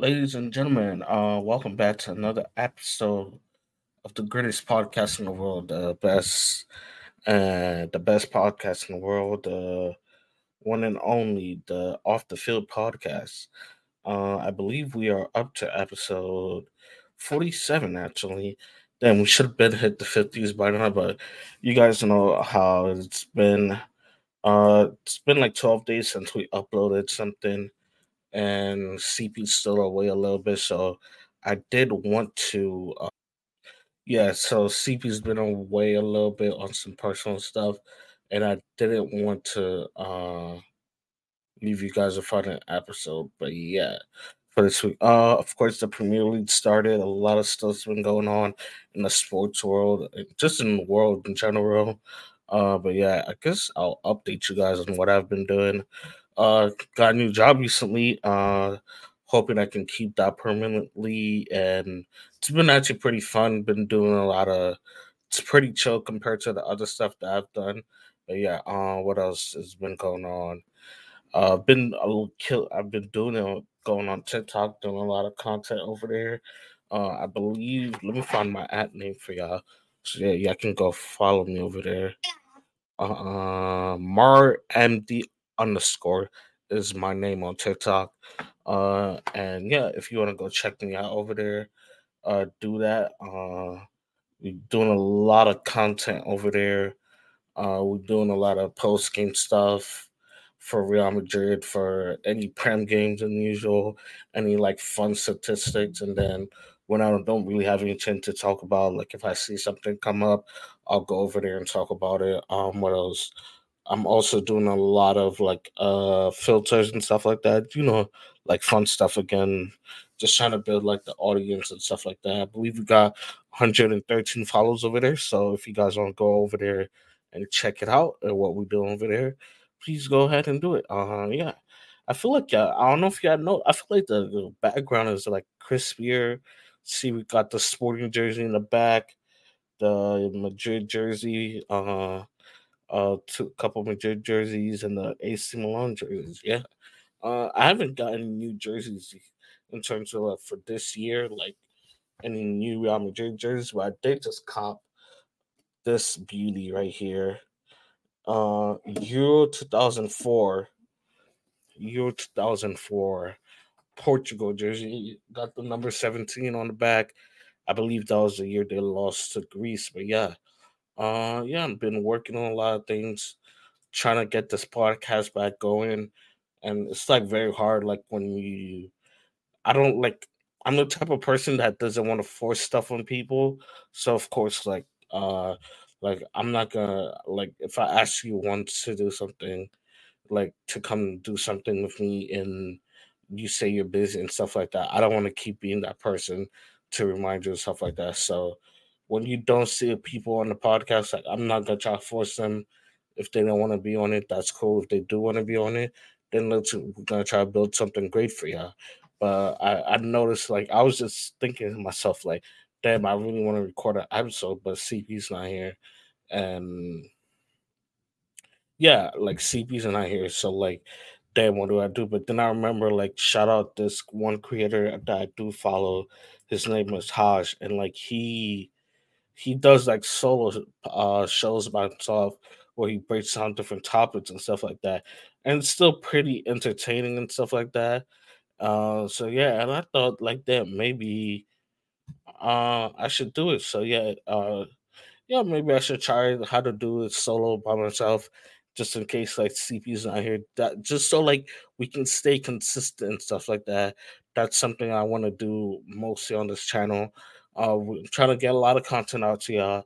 Ladies and gentlemen, uh, welcome back to another episode of the greatest podcast in the world, the best, uh, the best podcast in the world, the one and only, the Off the Field podcast. Uh, I believe we are up to episode forty-seven. Actually, then we should have been hit the fifties by now, but you guys know how it's been. Uh, it's been like twelve days since we uploaded something and CP's still away a little bit, so I did want to. Uh, yeah, so CP's been away a little bit on some personal stuff, and I didn't want to uh, leave you guys without an episode. But yeah, for this week, uh, of course, the Premier League started. A lot of stuff's been going on in the sports world, just in the world in general. Uh, but yeah, I guess I'll update you guys on what I've been doing. Uh, got a new job recently. Uh, hoping I can keep that permanently, and it's been actually pretty fun. Been doing a lot of. It's pretty chill compared to the other stuff that I've done. But yeah, uh, what else has been going on? Uh, been a kill. I've been doing it going on TikTok, doing a lot of content over there. Uh, I believe. Let me find my app name for y'all. So yeah, y'all can go follow me over there. Uh, Mar MD underscore is my name on TikTok. Uh, and yeah, if you want to go check me out over there, uh, do that. Uh, we're doing a lot of content over there. Uh, we're doing a lot of post game stuff for Real Madrid for any prem games than usual, any like fun statistics, and then when I don't really have anything to talk about, like if I see something come up, I'll go over there and talk about it. Um, what else? I'm also doing a lot of like uh filters and stuff like that, you know, like fun stuff again. Just trying to build like the audience and stuff like that. I believe we got 113 follows over there. So if you guys want to go over there and check it out and what we're doing over there, please go ahead and do it. Uh yeah. I feel like uh, I don't know if you know. I feel like the, the background is like crispier. See, we got the sporting jersey in the back, the Madrid jersey. Uh, uh two couple Madrid jerseys and the AC Milan jerseys. Yeah. Uh I haven't gotten new jerseys in terms of uh, for this year, like any new Real Madrid jerseys, but I did just cop this beauty right here. Uh Euro 2004. Euro 2004 Portugal jersey. Got the number 17 on the back. I believe that was the year they lost to Greece, but yeah. Uh, yeah, I've been working on a lot of things, trying to get this podcast back going, and it's like very hard. Like when you, I don't like. I'm the type of person that doesn't want to force stuff on people. So of course, like, uh, like I'm not gonna like if I ask you once to do something, like to come do something with me and you say you're busy and stuff like that. I don't want to keep being that person to remind you of stuff like that. So when you don't see people on the podcast, like I'm not gonna try to force them. If they don't want to be on it, that's cool. If they do want to be on it, then let's we're gonna try to build something great for y'all. But I, I noticed like I was just thinking to myself like, damn, I really want to record an episode, but CP's not here, and yeah, like CP's not here, so like, damn, what do I do? But then I remember like, shout out this one creator that I do follow. His name is Haj, and like he he does like solo uh shows about himself where he breaks down different topics and stuff like that and it's still pretty entertaining and stuff like that uh so yeah and i thought like that maybe uh i should do it so yeah uh yeah maybe i should try how to do it solo by myself just in case like cp's not here that just so like we can stay consistent and stuff like that that's something i want to do mostly on this channel uh, we're trying to get a lot of content out to y'all.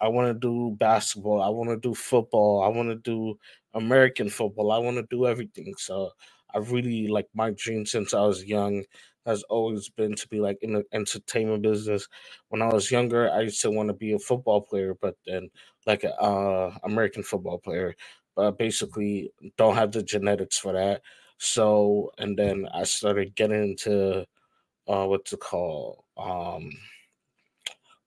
I want to do basketball. I want to do football. I want to do American football. I want to do everything. So I really like my dream since I was young has always been to be like in the entertainment business. When I was younger, I used to want to be a football player, but then like a uh, American football player. But basically, don't have the genetics for that. So and then I started getting into uh, what's it called? Um,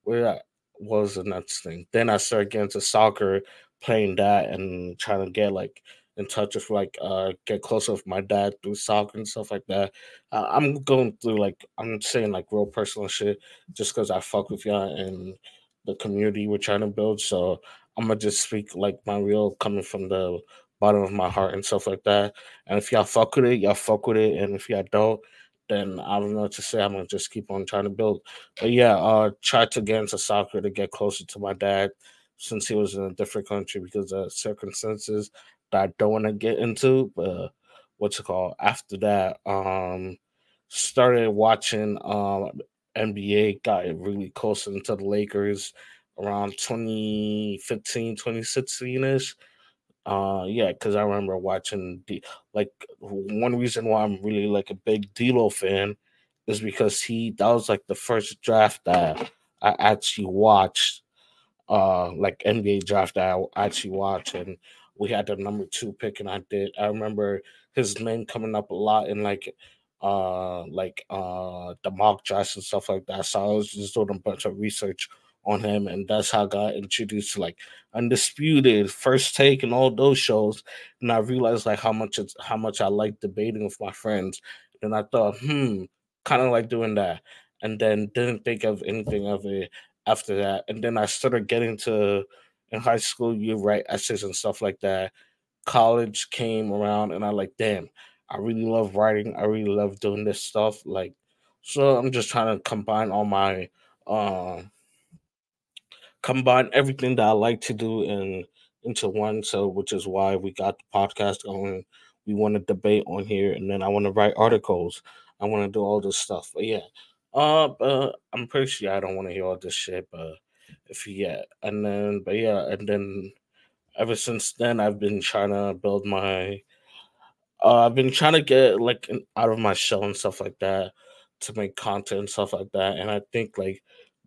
where was the next thing. Then I started getting into soccer, playing that, and trying to get like in touch with like uh get closer with my dad through soccer and stuff like that. Uh, I'm going through like I'm saying like real personal shit just because I fuck with y'all and the community we're trying to build. So I'm gonna just speak like my real coming from the bottom of my heart and stuff like that. And if y'all fuck with it, y'all fuck with it. And if y'all don't, then I don't know what to say. I'm gonna just keep on trying to build. But yeah, uh tried to get into soccer to get closer to my dad since he was in a different country because of circumstances that I don't want to get into. But what's it called? After that, um started watching um NBA, got really close into the Lakers around 2015, 2016 ish. Uh, yeah, because I remember watching the like one reason why I'm really like a big D'Lo fan is because he that was like the first draft that I actually watched, uh, like NBA draft that I actually watched, and we had the number two pick, and I did. I remember his name coming up a lot in like uh like uh the mock drafts and stuff like that. So I was just doing a bunch of research on him, and that's how I got introduced to like Undisputed, First Take, and all those shows. And I realized like how much it's how much I like debating with my friends. And I thought, hmm, kind of like doing that, and then didn't think of anything of it after that. And then I started getting to in high school, you write essays and stuff like that. College came around, and I like, damn, I really love writing. I really love doing this stuff. Like, so I'm just trying to combine all my uh, combine everything that I like to do in into one. So, which is why we got the podcast going. We want to debate on here, and then I want to write articles. I want to do all this stuff. But yeah, uh, but I'm pretty sure I don't want to hear all this shit. But if yeah, and then but yeah, and then ever since then, I've been trying to build my. Uh, I've been trying to get like out of my shell and stuff like that to make content and stuff like that, and I think like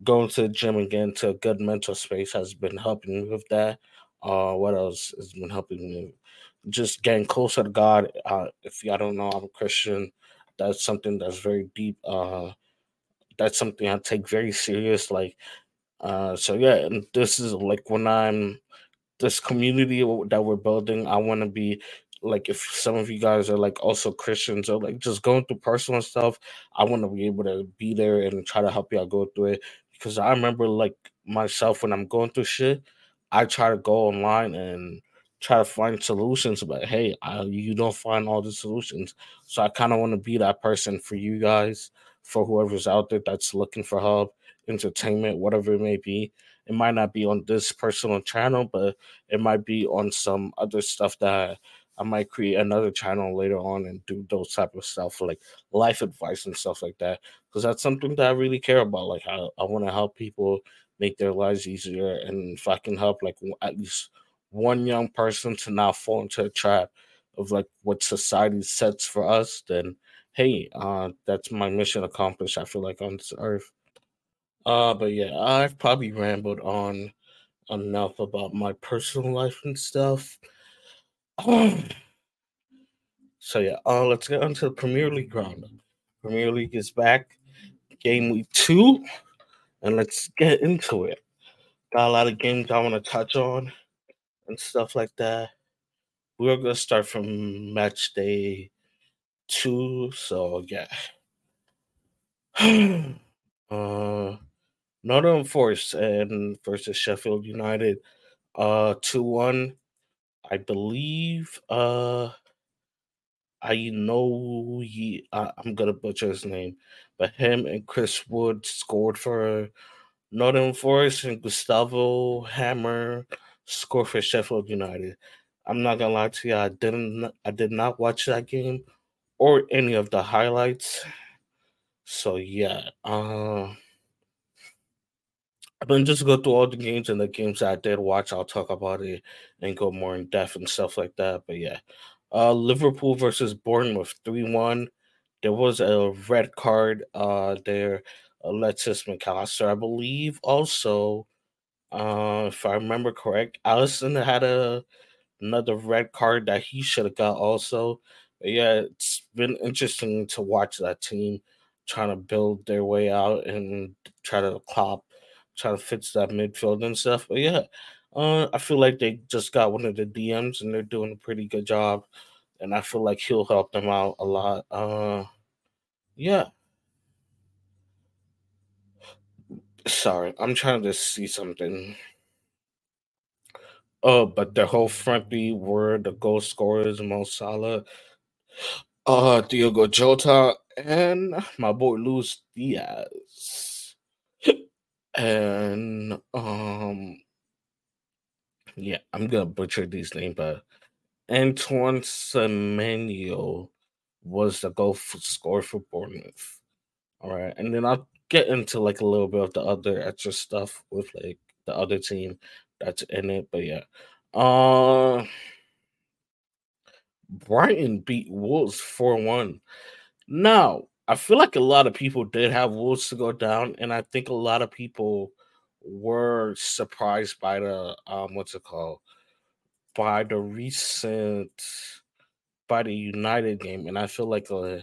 going to the gym and getting to a good mental space has been helping me with that. Uh, what else has been helping me? Just getting closer to God. Uh, if y'all don't know, I'm a Christian. That's something that's very deep. Uh, that's something I take very serious. Like, uh, so yeah, and this is like when I'm this community that we're building. I want to be like if some of you guys are like also Christians or like just going through personal stuff, I want to be able to be there and try to help y'all go through it because I remember like myself when I'm going through shit, I try to go online and try to find solutions, but hey, I, you don't find all the solutions. So I kind of want to be that person for you guys, for whoever's out there that's looking for help, entertainment, whatever it may be. It might not be on this personal channel, but it might be on some other stuff that I might create another channel later on and do those type of stuff like life advice and stuff like that because that's something that I really care about. Like I, I want to help people make their lives easier, and if I can help like at least one young person to not fall into a trap of like what society sets for us, then hey, uh, that's my mission accomplished. I feel like on this earth. Uh, but yeah, I've probably rambled on enough about my personal life and stuff. so yeah, uh, let's get onto the Premier League roundup. Premier League is back, game week two, and let's get into it. Got a lot of games I want to touch on and stuff like that. We're gonna start from match day two, so yeah. uh Nottingham Forest and versus Sheffield United, uh, two one. I believe uh I know he uh, I'm gonna butcher his name, but him and Chris Wood scored for Nottingham Forest and Gustavo Hamer scored for Sheffield United. I'm not gonna lie to you, I didn't I did not watch that game or any of the highlights. So yeah, uh Been just go through all the games and the games I did watch. I'll talk about it and go more in depth and stuff like that. But yeah, uh, Liverpool versus Bournemouth three one. There was a red card uh, there. Alexis Mac Allister, I believe. Also, uh, if I remember correct, Alisson had a another red card that he should have got also. But yeah, it's been interesting to watch that team trying to build their way out and try to clop try to fix that midfield and stuff. But yeah, Uh, I feel like they just got one of the DMs and they're doing a pretty good job, and I feel like he'll help them out a lot. Uh, yeah. Sorry, I'm trying to see something. Oh, but the whole front three were the goal scorers, Mo Salah, uh, Diogo Jota, and my boy Luis Diaz. And um, yeah, I'm gonna butcher these names, but Antoine Semenyo was the goal for, score for Bournemouth. All right, and then I'll get into like a little bit of the other extra stuff with like the other team that's in it. But yeah, uh, Brighton beat Wolves four one. Now I feel like a lot of people did have Wolves to go down, and I think a lot of people were surprised by the um what's it called by the recent by the United game, and I feel like uh,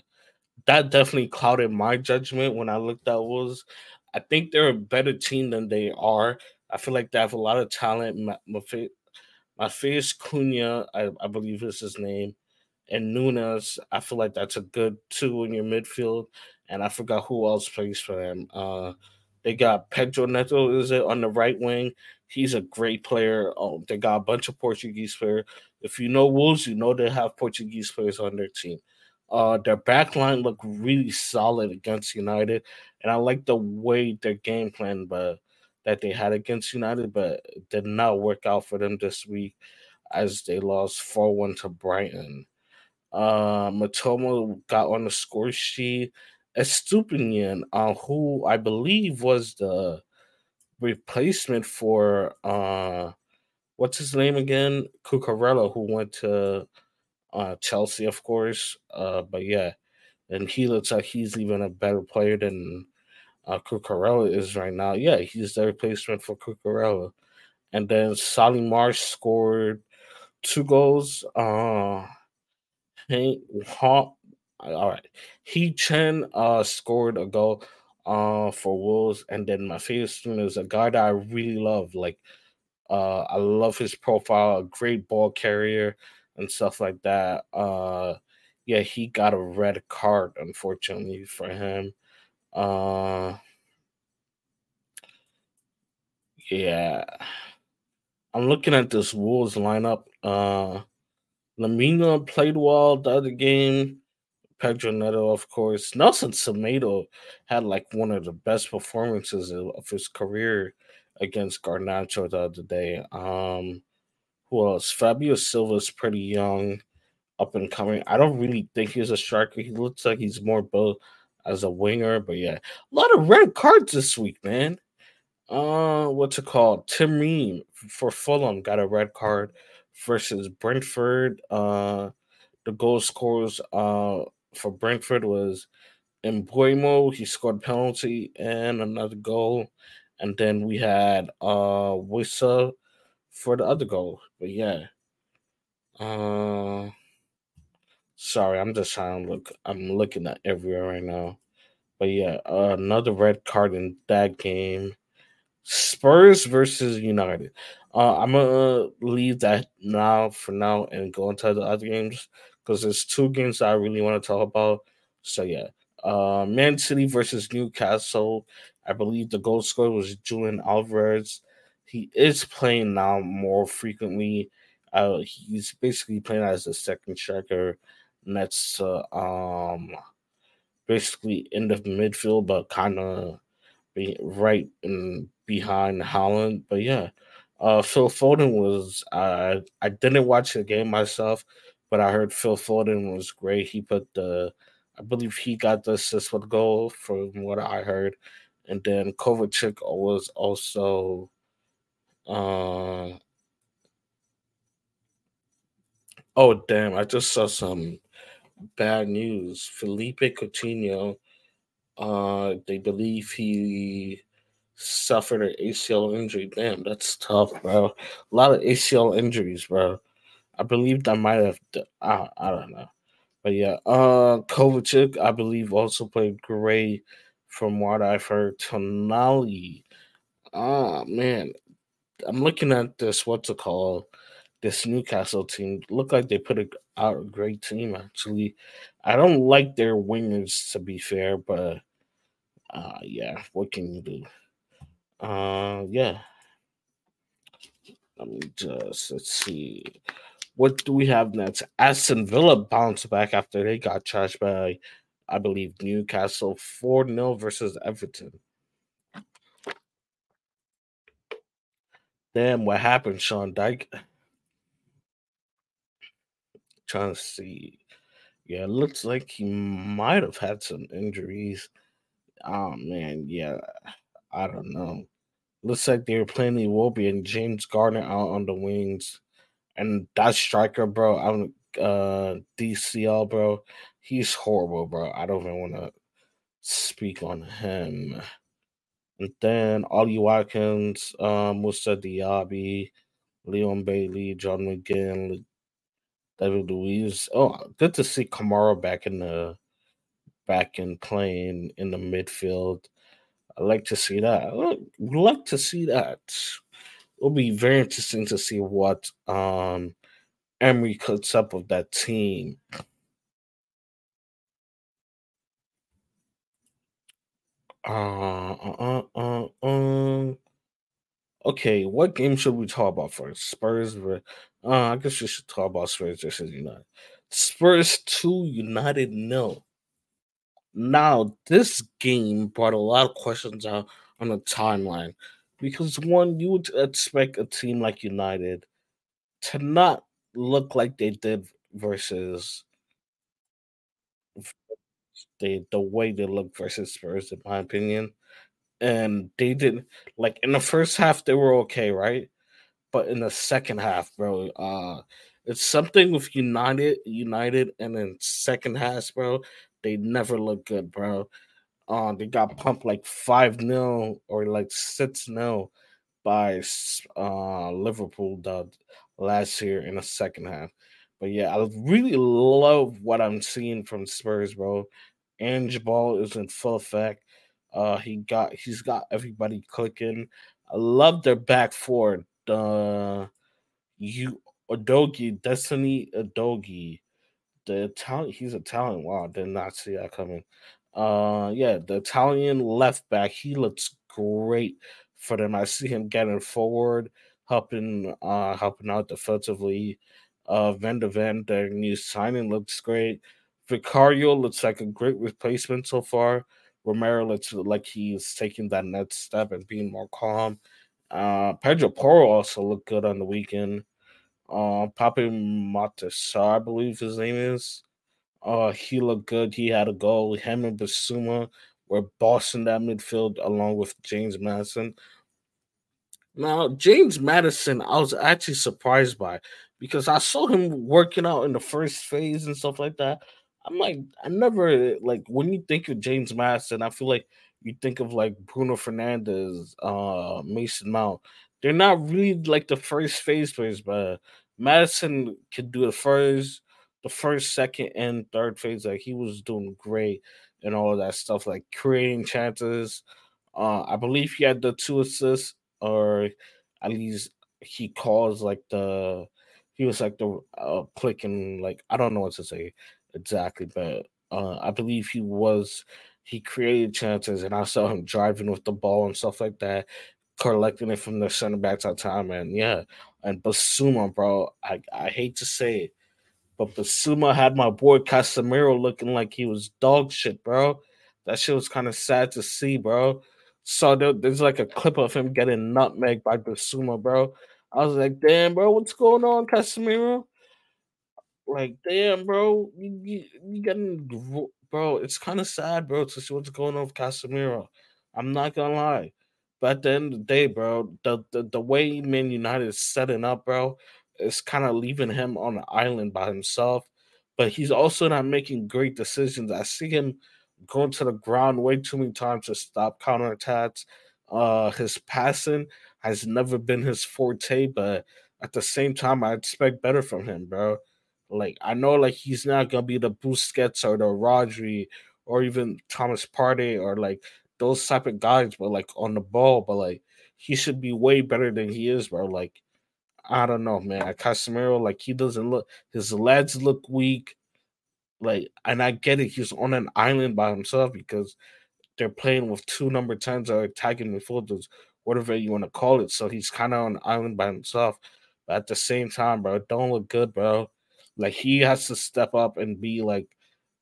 that definitely clouded my judgment when I looked at Wolves. I think they're a better team than they are. I feel like they have a lot of talent. Matheus Cunha, I, I believe is his name, and Nunes. I feel like that's a good two in your midfield. And I forgot who else plays for them. Uh, they got Pedro Neto, is it on the right wing? He's a great player. Oh, they got a bunch of Portuguese players. If you know Wolves, you know they have Portuguese players on their team. Uh, their back line looked really solid against United, and I like the way their game plan, but that they had against United, but did not work out for them this week as they lost 4 1 to Brighton. Uh, Mitoma got on the score sheet. Estupiñán, uh, who I believe was the replacement for uh, what's his name again? Cucurella, who went to uh, Chelsea, of course. Uh, but yeah, and he looks like he's even a better player than uh, Cucurella is right now. Yeah, he's the replacement for Cucurella. And then Solly March scored two goals. Uh, Hank, all right. He Chen uh, scored a goal uh, for Wolves. And then my favorite student is a guy that I really love. Like, uh, I love his profile, a great ball carrier and stuff like that. Uh, yeah, he got a red card, unfortunately for him. Uh, yeah. I'm looking at this Wolves lineup. Uh, Lemina played well the other game. Pedro Neto, of course. Nelson Semedo had like one of the best performances of his career against Garnacho the other day. Um, who else? Fabio Silva's pretty young, up and coming. I don't really think he's a striker. He looks like he's more built as a winger. But yeah, a lot of red cards this week, man. Uh, what's it called? Tim Ream for Fulham got a red card versus Brentford. Uh, the goal scores uh for Brentford was Mbeumo. He scored penalty and another goal, and then we had uh Wissa for the other goal. But yeah, uh, sorry, I'm just trying to look. I'm looking at everywhere right now. But yeah, uh, another red card in that game. Spurs versus United. Uh, I'm gonna leave that now for now and go into the other games because there's two games I really want to talk about. So yeah, uh, Man City versus Newcastle. I believe the goal scorer was Julian Alvarez. He is playing now more frequently. Uh, he's basically playing as a second striker. That's uh, um basically in the midfield, but kind of right in behind Haaland. But yeah, uh, Phil Foden was. Uh, I didn't watch the game myself, but I heard Phil Foden was great. He put the, I believe he got the assist with goal from what I heard, and then Kovacic was also. Uh, oh damn! I just saw some bad news. Felipe Coutinho, uh, they believe he suffered an ACL injury. Damn, that's tough, bro. A lot of ACL injuries, bro. I believe that might have. I, I don't know, but yeah. Uh, Kovacic, I believe, also played great. From what I've heard, Tonali. Oh man, I'm looking at this. What's it called? This Newcastle team look like they put a, out a great team. Actually, I don't like their wingers to be fair, but uh, yeah, what can you do? Uh, yeah. Let me just let's see. What do we have next? Aston Villa bounced back after they got trashed by, I believe, Newcastle 4 0 versus Everton. Damn, what happened, Sean Dyche? Trying to see. Yeah, looks like he might have had some injuries. Oh man, yeah. I don't know. Looks like they were playing the Iwobi and James Garner out on the wings. And that striker, bro, I'm uh DCL, bro. He's horrible, bro. I don't even want to speak on him. And then Ollie Watkins, um, Moussa Diaby, Leon Bailey, John McGinn, David Luiz. Oh, good to see Kamara back in the back in playing in the midfield. I like to see that. Would like to see that. It'll be very interesting to see what um Emery cuts up with that team. Uh, uh, uh, um, okay, what game should we talk about first? Spurs, uh, I guess we should talk about Spurs versus United. Spurs 2, United nil. Now, this game brought a lot of questions out on the timeline because one, you would expect a team like United to not look like they did versus the the way they look versus Spurs, in my opinion. And they did like in the first half they were okay, right? But in the second half, bro, uh it's something with United, United, and then second half, bro. They never look good, bro. Uh, they got pumped like 5 0 or like 6 0 by uh, Liverpool the last year in the second half. But yeah, I really love what I'm seeing from Spurs, bro. Ange Ball is in full effect. Uh, he got he's got everybody clicking. I love their back four. The you Udogie, Destiny Udogie, the Italian. He's Italian. Wow, did not see that coming. Uh, yeah, the Italian left back. He looks great for them. I see him getting forward, helping uh helping out defensively. Uh, Van de Ven, their new signing looks great. Vicario looks like a great replacement so far. Romero looks like he's taking that next step and being more calm. Uh, Pedro Porro also looked good on the weekend. Uh, Pape Matar Sarr, I believe his name is. Uh, he looked good. He had a goal. Him and Bissouma were bossing that midfield along with James Maddison. Now, James Maddison, I was actually surprised by because I saw him working out in the first phase and stuff like that. I'm like, I never like when you think of James Maddison, I feel like you think of like Bruno Fernandes, uh, Mason Mount. They're not really like the first phase players, but Maddison could do the first, the first, second, and third phase. Like he was doing great and all that stuff, like creating chances. Uh, I believe he had the two assists, or at least he caused like the he was like the uh, clicking like I don't know what to say exactly, but uh, I believe he was he created chances, and I saw him driving with the ball and stuff like that, collecting it from the center backs at time, and yeah, and Bissouma, bro, I I hate to say it, but Bissouma had my boy Casemiro looking like he was dog shit, bro. That shit was kind of sad to see, bro. So there, there's like a clip of him getting nutmeg by Bissouma, bro. I was like, damn, bro, what's going on, Casemiro? Like, damn, bro, you, you, you getting, bro, it's kind of sad, bro, to see what's going on with Casemiro. I'm not gonna lie. But at the end of the day, bro, the, the, the way Man United is setting up, bro, is kind of leaving him on an island by himself. But he's also not making great decisions. I see him going to the ground way too many times to stop counterattacks. Uh, his passing has never been his forte, but at the same time, I expect better from him, bro. Like I know, like he's not gonna be the Busquets or the Rodri or even Thomas Partey or like those type of guys, but like on the ball, but like he should be way better than he is, bro. Like, I don't know, man. Casemiro, like he doesn't look his legs look weak. Like, and I get it, he's on an island by himself because they're playing with two number 10s or attacking midfielders, whatever you want to call it. So he's kind of on an island by himself. But at the same time, bro, don't look good, bro. Like he has to step up and be like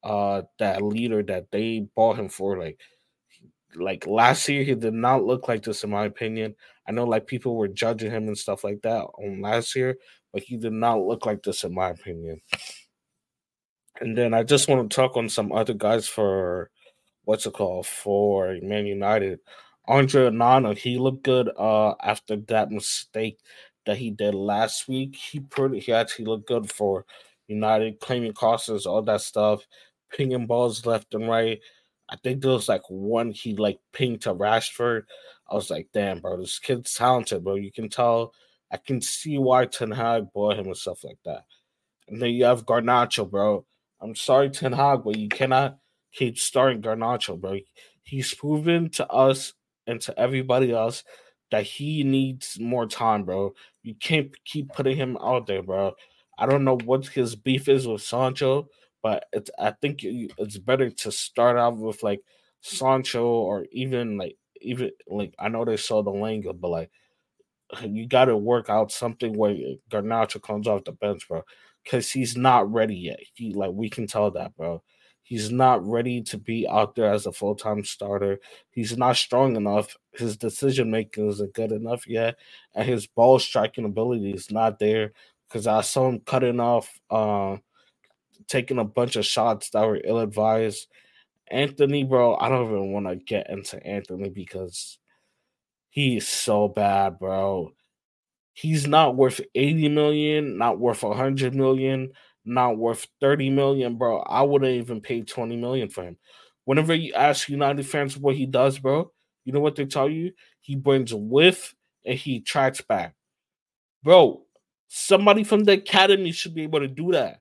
uh that leader that they bought him for. Like like last year, he did not look like this, in my opinion. I know like people were judging him and stuff like that on last year, but he did not look like this, in my opinion. And then I just want to talk on some other guys for what's it called for Man United. Andre Onana, he looked good uh after that mistake that he did last week. He pretty he actually looked good for United, claiming crosses, all that stuff, pinging balls left and right. I think there was like one he like pinged to Rashford. I was like, damn, bro, this kid's talented, bro. You can tell. I can see why Ten Hag bought him and stuff like that. And then you have Garnacho, bro. I'm sorry, Ten Hag, but you cannot keep starting Garnacho, bro. He's proven to us and to everybody else that he needs more time, bro. You can't keep putting him out there, bro. I don't know what his beef is with Sancho, but it's I think it's better to start out with like Sancho or even like even like I know they saw Elanga, but like you got to work out something where Garnacho comes off the bench, bro, because he's not ready yet. He like we can tell that, bro. He's not ready to be out there as a full time starter. He's not strong enough. His decision making isn't good enough yet, and his ball striking ability is not there. Because I saw him cutting off, uh, taking a bunch of shots that were ill advised. Antony, bro, I don't even want to get into Antony because he's so bad, bro. He's not worth 80 million, not worth 100 million, not worth 30 million, bro. I wouldn't even pay 20 million for him. Whenever you ask United fans what he does, bro, you know what they tell you? He brings width and he tracks back. Bro, somebody from the academy should be able to do that.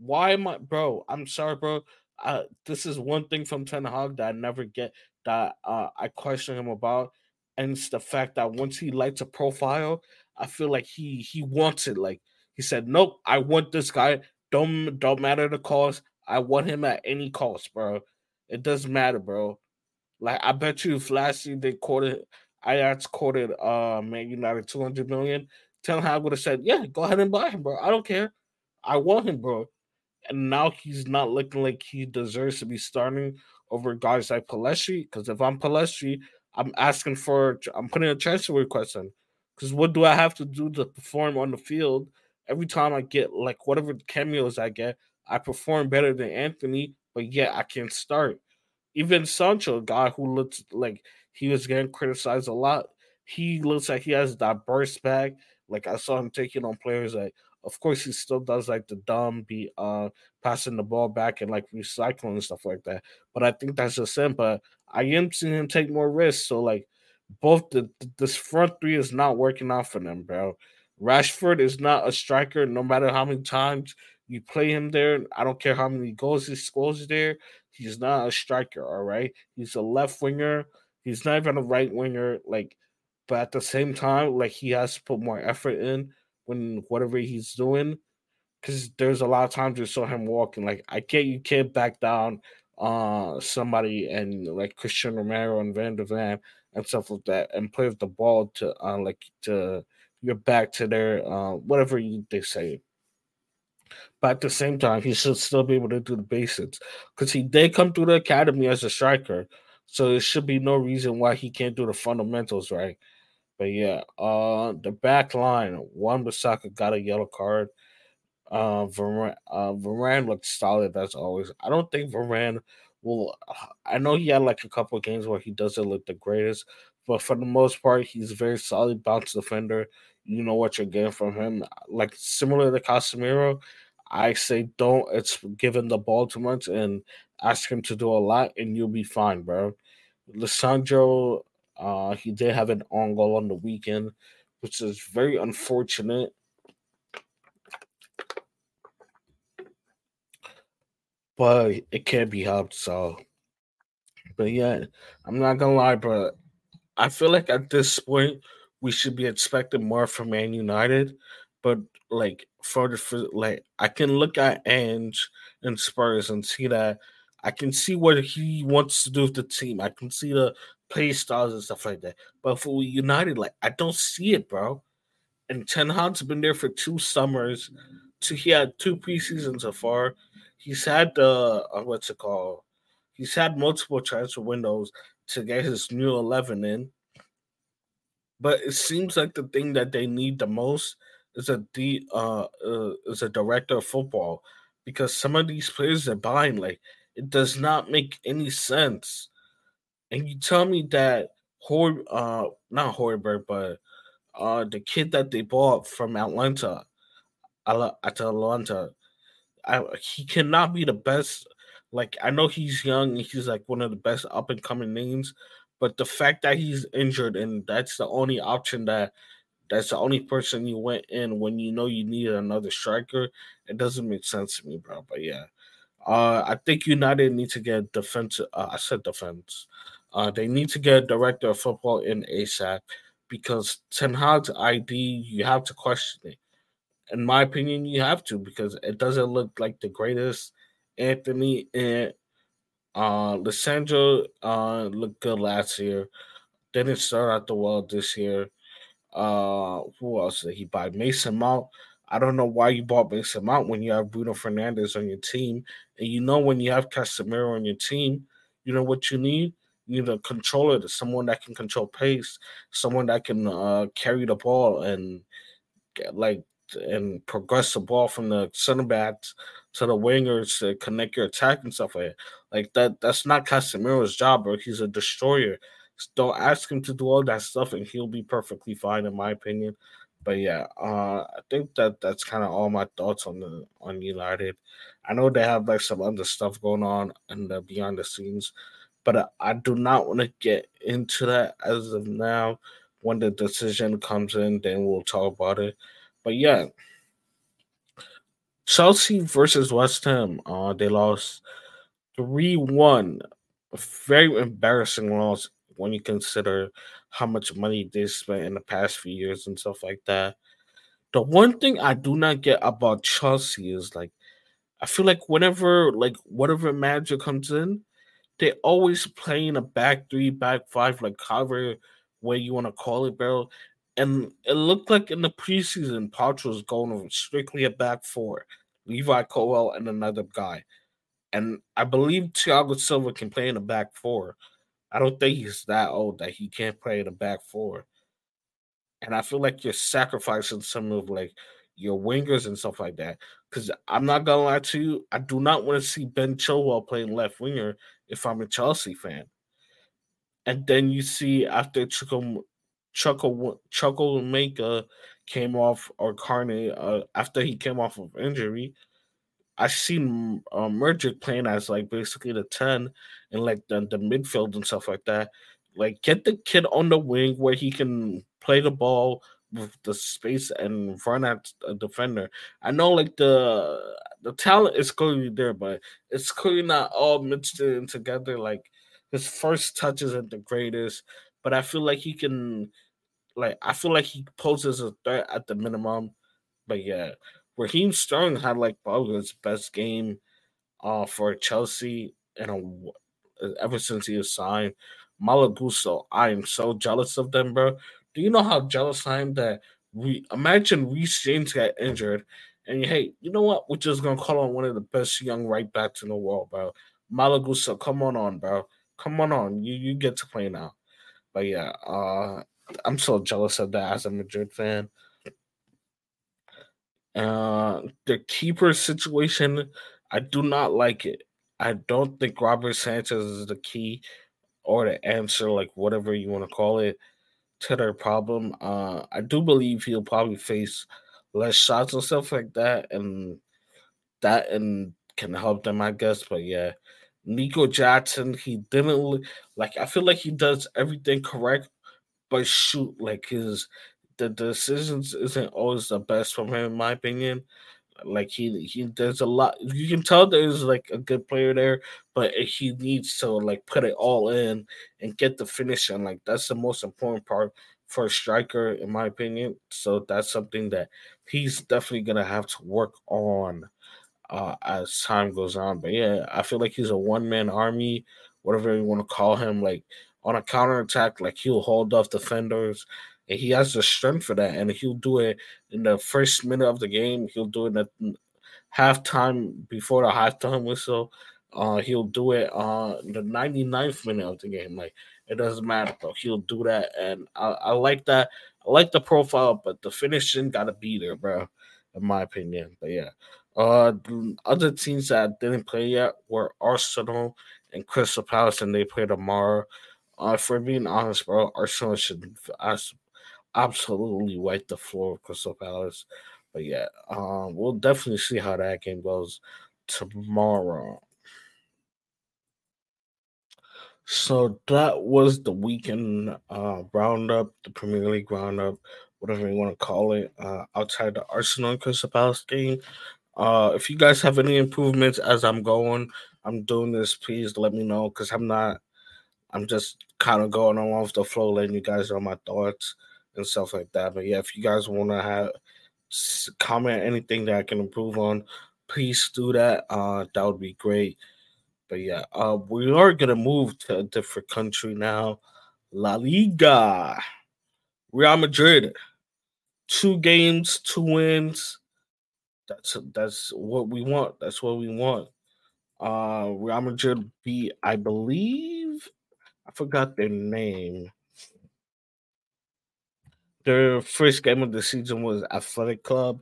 Why am I, bro? I'm sorry, bro. Uh, this is one thing from Ten Hag that I never get that uh, I question him about, and it's the fact that once he lights a profile, I feel like he he wants it. Like he said, "Nope, I want this guy. Don't don't matter the cost. I want him at any cost, bro. It doesn't matter, bro. Like I bet you year they quoted Ajax quoted uh Man United 200 million, Ten Hag would have said, Yeah, go ahead and buy him, bro. I don't care. I want him, bro. And now he's not looking like he deserves to be starting over guys like Pellistri. Because if I'm Pellistri, I'm asking for I'm putting a transfer request in. Because what do I have to do to perform on the field every time I get like whatever cameos I get, I perform better than Antony, but yet I can't start. Even Sancho, a guy who looks like he was getting criticized a lot, he looks like he has that burst back. Like I saw him taking on players like of course he still does like the dumb be uh passing the ball back and like recycling and stuff like that. But I think that's just him. But I am seeing him take more risks. So like both the this front three is not working out for them, bro. Rashford is not a striker, no matter how many times you play him there. I don't care how many goals he scores there. He's not a striker, all right? He's a left winger. He's not even a right winger. Like, but at the same time, like he has to put more effort in when whatever he's doing. Cause there's a lot of times you saw him walking. Like, I get you can't back down uh somebody and like Cristian Romero and Van de Ven and stuff like that and play with the ball to uh like to you're back to their uh, whatever you, they say. But at the same time, he should still be able to do the basics because he did come through the academy as a striker, so there should be no reason why he can't do the fundamentals right. But yeah, uh, the back line, Wan Bissaka got a yellow card. Uh, uh, looked solid as always. I don't think Varane will. I know he had like a couple of games where he doesn't look the greatest, but for the most part, he's a very solid bounce defender you know what you're getting from him. Like similar to Casemiro, I say don't it's given the ball too much and ask him to do a lot and you'll be fine, bro. Lisandro, uh, he did have an on goal on the weekend, which is very unfortunate. But it can't be helped, so but yeah, I'm not gonna lie, but I feel like at this point we should be expecting more from Man United, but like for the for, like I can look at Ange and Spurs and see that I can see what he wants to do with the team. I can see the play styles and stuff like that. But for United, like I don't see it, bro. And Ten Hag's been there for two summers. So he had two preseasons so far. He's had the uh, what's it called? He's had multiple transfer windows to get his new eleven in. But it seems like the thing that they need the most is a D uh, uh is a director of football because some of these players are buying like it does not make any sense. And you tell me that Hor uh not Højbjerg, but uh the kid that they bought from Atlanta, Atalanta, I, he cannot be the best. Like I know he's young and he's like one of the best up and coming names, but the fact that he's injured and that's the only option that that's the only person you went in when you know you needed another striker, it doesn't make sense to me, bro. But yeah. Uh, I think United need to get defense. Uh, I said defense. Uh, they need to get a director of football in ASAP because Ten Hag's ID, you have to question it. In my opinion, you have to because it doesn't look like the greatest. Antony and uh Lisandro uh looked good last year. Didn't start out the well this year. Uh who else did he buy? Mason Mount. I don't know why you bought Mason Mount when you have Bruno Fernandes on your team. And you know when you have Casemiro on your team, you know what you need? You a controller, someone that can control pace, someone that can uh, carry the ball and get, like and progress the ball from the center backs to the wingers to connect your attack and stuff like that. Like that that's not Casemiro's job, bro. He's a destroyer. Don't ask him to do all that stuff and he'll be perfectly fine in my opinion. But yeah, uh, I think that that's kind of all my thoughts on the on United. I know they have like some other stuff going on in the behind the scenes, but I, do not want to get into that as of now. When the decision comes in, then we'll talk about it. But yeah, Chelsea versus West Ham. Uh, they lost three one. Very embarrassing loss when you consider how much money they spent in the past few years and stuff like that. The one thing I do not get about Chelsea is like I feel like whenever like whatever manager comes in, they always play in a back three, back five, like however way you want to call it, bro. And it looked like in the preseason, Poch was going strictly a back four, Levi Colwill and another guy. And I believe Thiago Silva can play in a back four. I don't think he's that old that he can't play in the back four. And I feel like you're sacrificing some of like your wingers and stuff like that. Because I'm not gonna lie to you, I do not want to see Ben Chilwell playing left winger if I'm a Chelsea fan. And then you see after Chuckle Chuckle Chukwuemeka came off or Carney uh, after he came off of injury, I seen uh, Mudryk playing as like basically the ten and like the, the midfield and stuff like that. Like get the kid on the wing where he can play the ball with the space and run at a defender. I know like the the talent is clearly there, but it's clearly not all mixed in together. Like his first touch isn't the greatest, but I feel like he can like I feel like he poses a threat at the minimum. But yeah, Raheem Sterling had like probably his best game uh for Chelsea in a ever since he was signed. Malo I am so jealous of them, bro. Do you know how jealous I am that we imagine Reece James got injured and hey, you know what? We're just gonna call on one of the best young right backs in the world, bro. Malo Gusto, come on on, bro. Come on on. You you get to play now. But yeah, uh I'm so jealous of that as a Madrid fan. Uh, the keeper situation, I do not like it. I don't think Robert Sanchez is the key or the answer, like whatever you want to call it, to their problem. Uh, I do believe he'll probably face less shots and stuff like that, and that and can help them, I guess. But yeah, Nico Jackson, he didn't like. I feel like he does everything correct, but shoot, like his the decisions isn't always the best from him, in my opinion. Like he he there's a lot you can tell there's like a good player there, but he needs to like put it all in and get the finish and like that's the most important part for a striker, in my opinion. So that's something that he's definitely gonna have to work on uh, as time goes on. But yeah, I feel like he's a one man army, whatever you want to call him. Like on a counter attack, like he'll hold off defenders, and he has the strength for that. And he'll do it in the first minute of the game. He'll do it at halftime before the halftime whistle. Uh, he'll do it on the 99th minute of the game. Like it doesn't matter, though. He'll do that, and I, I like that. I like the profile, but the finishing gotta be there, bro. In my opinion, but yeah. Uh, other teams that didn't play yet were Arsenal and Crystal Palace, and they play tomorrow. Uh, for being honest, bro, Arsenal should absolutely wipe the floor of Crystal Palace. But yeah, um, we'll definitely see how that game goes tomorrow. So that was the weekend uh, roundup, the Premier League roundup, whatever you want to call it, uh, outside the Arsenal and Crystal Palace game. Uh, if you guys have any improvements as I'm going, I'm doing this, please let me know because I'm not, I'm just kind of going along with the flow, letting you guys know my thoughts and stuff like that. But yeah, if you guys want to have comment anything that I can improve on, please do that. Uh, that would be great. But yeah, uh, we are gonna move to a different country now. La Liga, Real Madrid, two games, two wins. That's that's what we want. That's what we want. Uh, Real Madrid beat, I believe, I forgot their name. Their first game of the season was Athletic Club.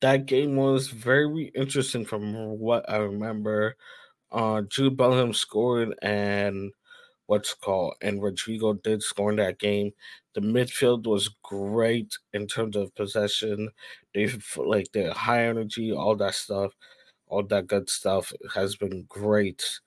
That game was very interesting from what I remember. Uh, Jude Bellingham scored, and what's called, and Rodrygo did score in that game. The midfield was great in terms of possession. They like the high energy, all that stuff, all that good stuff has been great.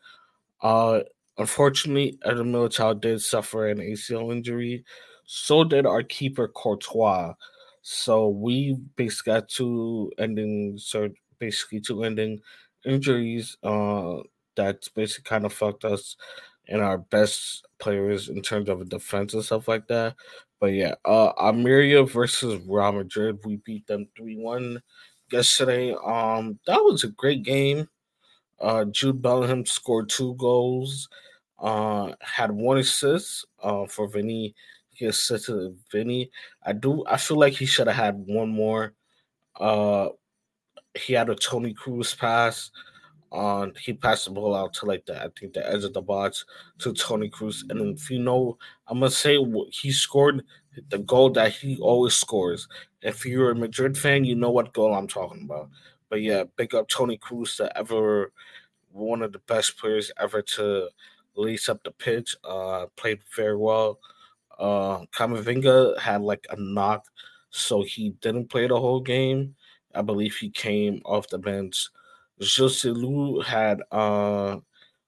Uh, unfortunately, Eder Militao did suffer an ACL injury. So did our keeper Courtois. So we basically got two ending, so basically two ending injuries. Uh, that's basically kind of fucked us and our best players in terms of defense and stuff like that. But yeah, uh Almeria versus Real Madrid, we beat them 3-1 yesterday. Um that was a great game. Uh Jude Bellingham scored two goals, uh had one assist uh for Vinny. He assisted Vinny. I do I feel like he should have had one more. Uh he had a Toni Kroos pass on he passed the ball out to like the I think the edge of the box to Toni Kroos, And if you know, I'm gonna say he scored the goal that he always scores. If you're a Madrid fan, you know what goal I'm talking about. But yeah, big up Toni Kroos, the ever one of the best players ever to lace up the pitch. Uh, played very well. Uh, Camavinga had like a knock, so he didn't play the whole game. I believe he came off the bench Joselu had uh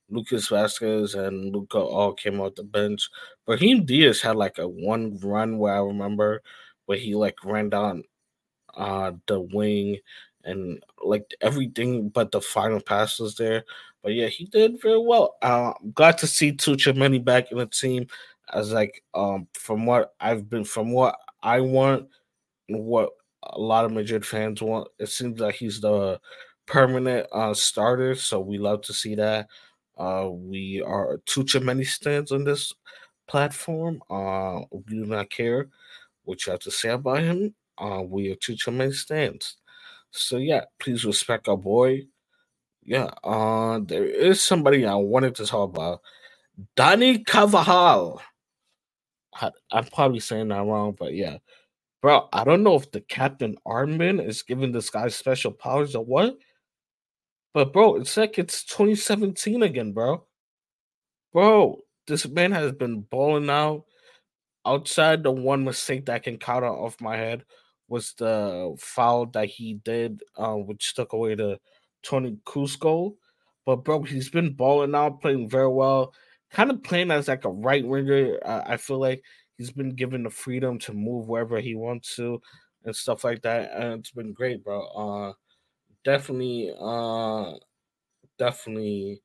Lucas Vázquez and Luka all came off the bench. Brahim Diaz had like a one run where I remember where he like ran down uh the wing and like everything but the final pass was there. But yeah, he did very well. Uh, I'm glad to see Tchouaméni back in the team as like um from what I've been from what I want what a lot of Madrid fans want. It seems like he's the permanent uh, starters, so we love to see that. Uh, we are too many stands on this platform. Uh, we do not care what you have to say about him. Uh, we are too many stands. So yeah, please respect our boy. Yeah, uh, there is somebody I wanted to talk about. Dani Carvajal. I'm probably saying that wrong, but yeah. Bro, I don't know if the captain armband is giving this guy special powers or what, but bro, it's like it's 2017 again, bro. Bro, this man has been balling out. Outside the one mistake that I can count off my head was the foul that he did, uh, which took away the Toni goal. But bro, he's been balling out, playing very well. Kind of playing as like a right winger. Uh, I feel like he's been given the freedom to move wherever he wants to and stuff like that. And it's been great, bro. Uh, definitely, uh, definitely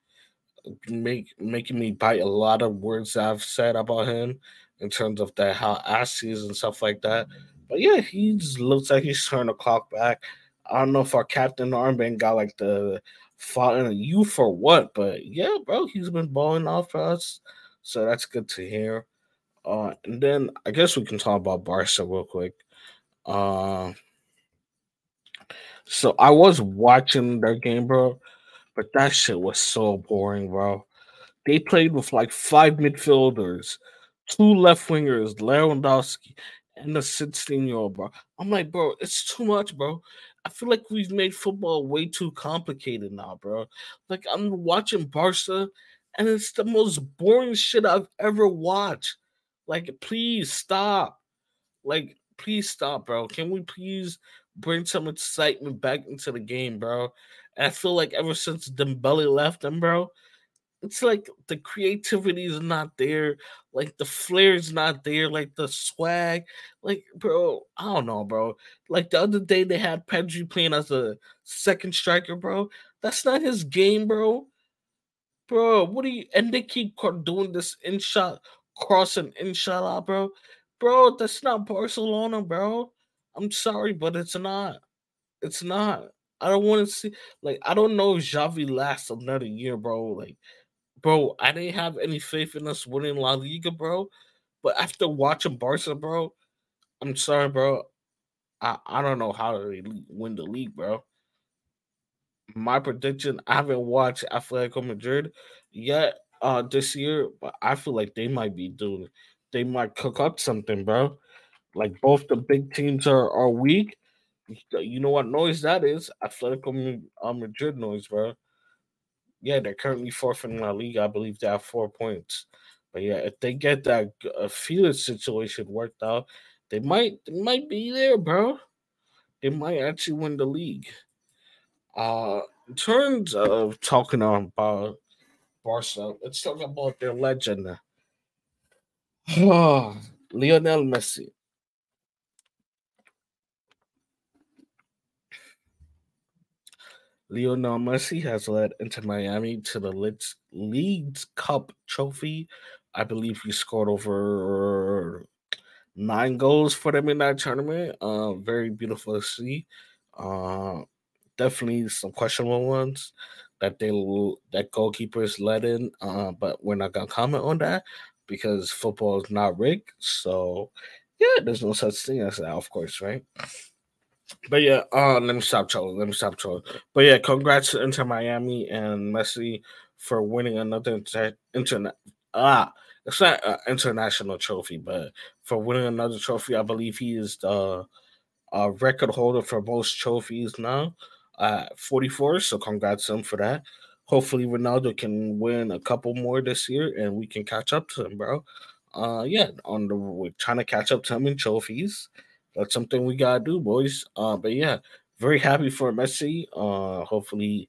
make making me bite a lot of words I've said about him in terms of that how assy is and stuff like that. But yeah, he just looks like he's turned the clock back. I don't know if our captain armband got like the fighting you for what, but yeah, bro, he's been balling off for us. So that's good to hear. Uh, and then I guess we can talk about Barca real quick. Uh, so I was watching their game, bro, but that shit was so boring, bro. They played with like five midfielders, two left wingers, Lewandowski, and a 16 year old, bro. I'm like, bro, it's too much, bro. I feel like we've made football way too complicated now, bro. Like I'm watching Barca, and it's the most boring shit I've ever watched. Like, please stop. Like, please stop, bro. Can we please bring some excitement back into the game, bro? And I feel like ever since Dembele left them, bro, it's like the creativity is not there, like the flair is not there, like the swag, like bro, I don't know, bro. Like the other day they had Pedri playing as a second striker, bro. That's not his game, bro. Bro, what are you and they keep doing this in shot crossing inshallah, bro. Bro, that's not Barcelona, bro. I'm sorry, but it's not. It's not. I don't want to see like I don't know if Xavi lasts another year, bro. Like bro, I didn't have any faith in us winning La Liga, bro. But after watching Barca, bro, I'm sorry, bro. I, I don't know how to win the league, bro. My prediction, I haven't watched Atletico Madrid yet uh this year, but I feel like they might be doing they might cook up something, bro. Like both the big teams are, are weak. You know what noise that is? Atletico uh, Madrid noise, bro yeah, they're currently fourth in La Liga. I believe they have four points. But yeah, if they get that uh, Felix situation worked out, they might they might be there, bro. They might actually win the league. Uh, in terms of talking about Barca, let's talk about their legend. Lionel Messi. Lionel Messi has led Inter Miami to the Leeds, Leagues Cup trophy. I believe he scored over nine goals for them in that tournament. Uh, very beautiful to see. Uh, definitely some questionable ones that they that goalkeepers let in. Uh, but we're not gonna comment on that because football is not rigged. So yeah, there's no such thing as that, of course, right? But yeah, uh, let me stop trolling. Let me stop trolling. But yeah, congrats to Inter Miami and Messi for winning another inter- internet. Ah, it's not an international trophy, but for winning another trophy, I believe he is the uh, record holder for most trophies now, uh, 44. So congrats to him for that. Hopefully, Ronaldo can win a couple more this year, and we can catch up to him, bro. Uh, yeah, on the we're trying to catch up to him in trophies that's something we gotta do, boys. Uh, but yeah, very happy for Messi. Uh, hopefully,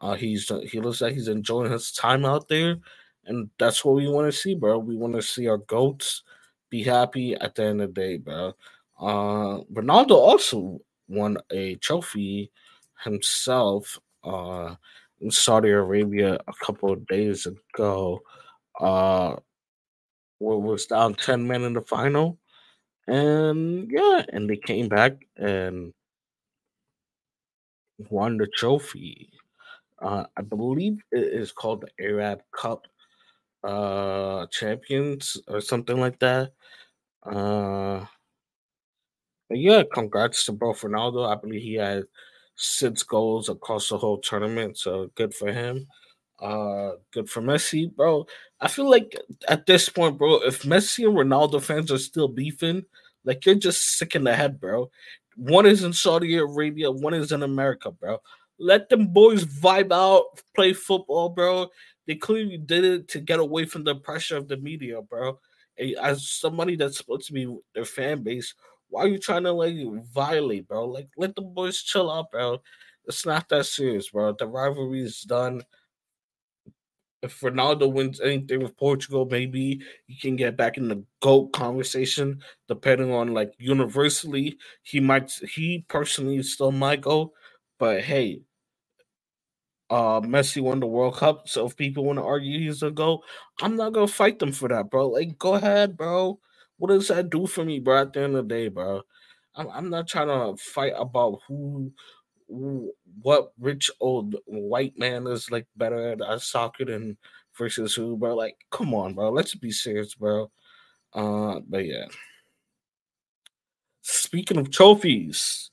uh, he's he looks like he's enjoying his time out there, and that's what we want to see, bro. We want to see our goats be happy at the end of the day, bro. Uh, Ronaldo also won a trophy himself uh, in Saudi Arabia a couple of days ago. Uh, was down 10 men in the final and yeah, and they came back and won the trophy. Uh, I believe it is called the Arab Cup uh, Champions or something like that. Uh, yeah, congrats to both Ronaldo. I believe he had six goals across the whole tournament, so good for him. Uh, good for Messi, bro. I feel like at this point, bro, if Messi and Ronaldo fans are still beefing, like you're just sick in the head, bro. One is in Saudi Arabia, one is in America, bro. Let them boys vibe out, play football, bro. They clearly did it to get away from the pressure of the media, bro. As somebody that's supposed to be their fan base, why are you trying to like violate, bro? Like let the boys chill out, bro. It's not that serious, bro. The rivalry is done if Ronaldo wins anything with Portugal, maybe he can get back in the GOAT conversation, depending on like universally, he might he personally still might go. But hey, uh Messi won the World Cup. So if people want to argue he's a go, I'm not gonna fight them for that, bro. Like, go ahead, bro. What does that do for me, bro? At the end of the day, bro, I'm, I'm not trying to fight about who, what rich old white man is like better at soccer than versus who, bro. Like, come on, bro. Let's be serious, bro. Uh, but yeah. Speaking of trophies,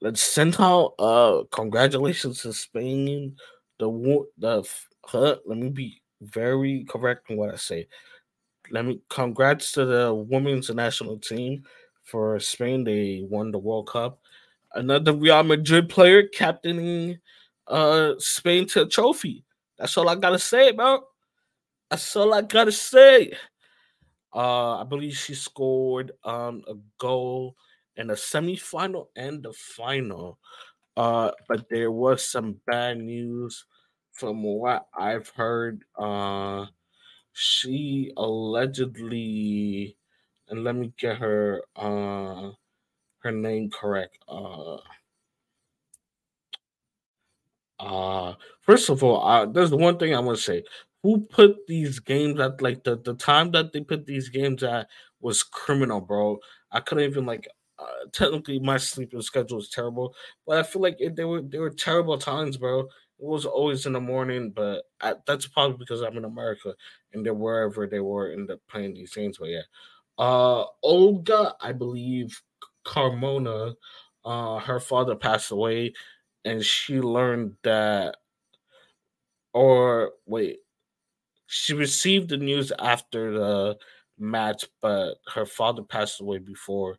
let's send out uh congratulations to Spain. The the huh, let me be very correct in what I say. Let me congrats to the women's national team for Spain. They won the World Cup. Another Real Madrid player captaining uh Spain to a trophy. That's all I gotta say, bro. That's all I gotta say. Uh, I believe she scored um a goal in the semifinal and the final. Uh, but there was some bad news from what I've heard. Uh, she allegedly, and let me get her uh her name correct. Uh, uh first of all, uh, there's one thing I want to say. Who put these games at like the, the time that they put these games at was criminal, bro. I couldn't even like uh, technically my sleeping schedule is terrible, but I feel like it, they were they were terrible times, bro. It was always in the morning, but I, that's probably because I'm in America and they're wherever they were in the playing these games. But yeah, uh, Olga, I believe Carmona, uh, her father passed away, and she learned that, or wait, she received the news after the match, but her father passed away before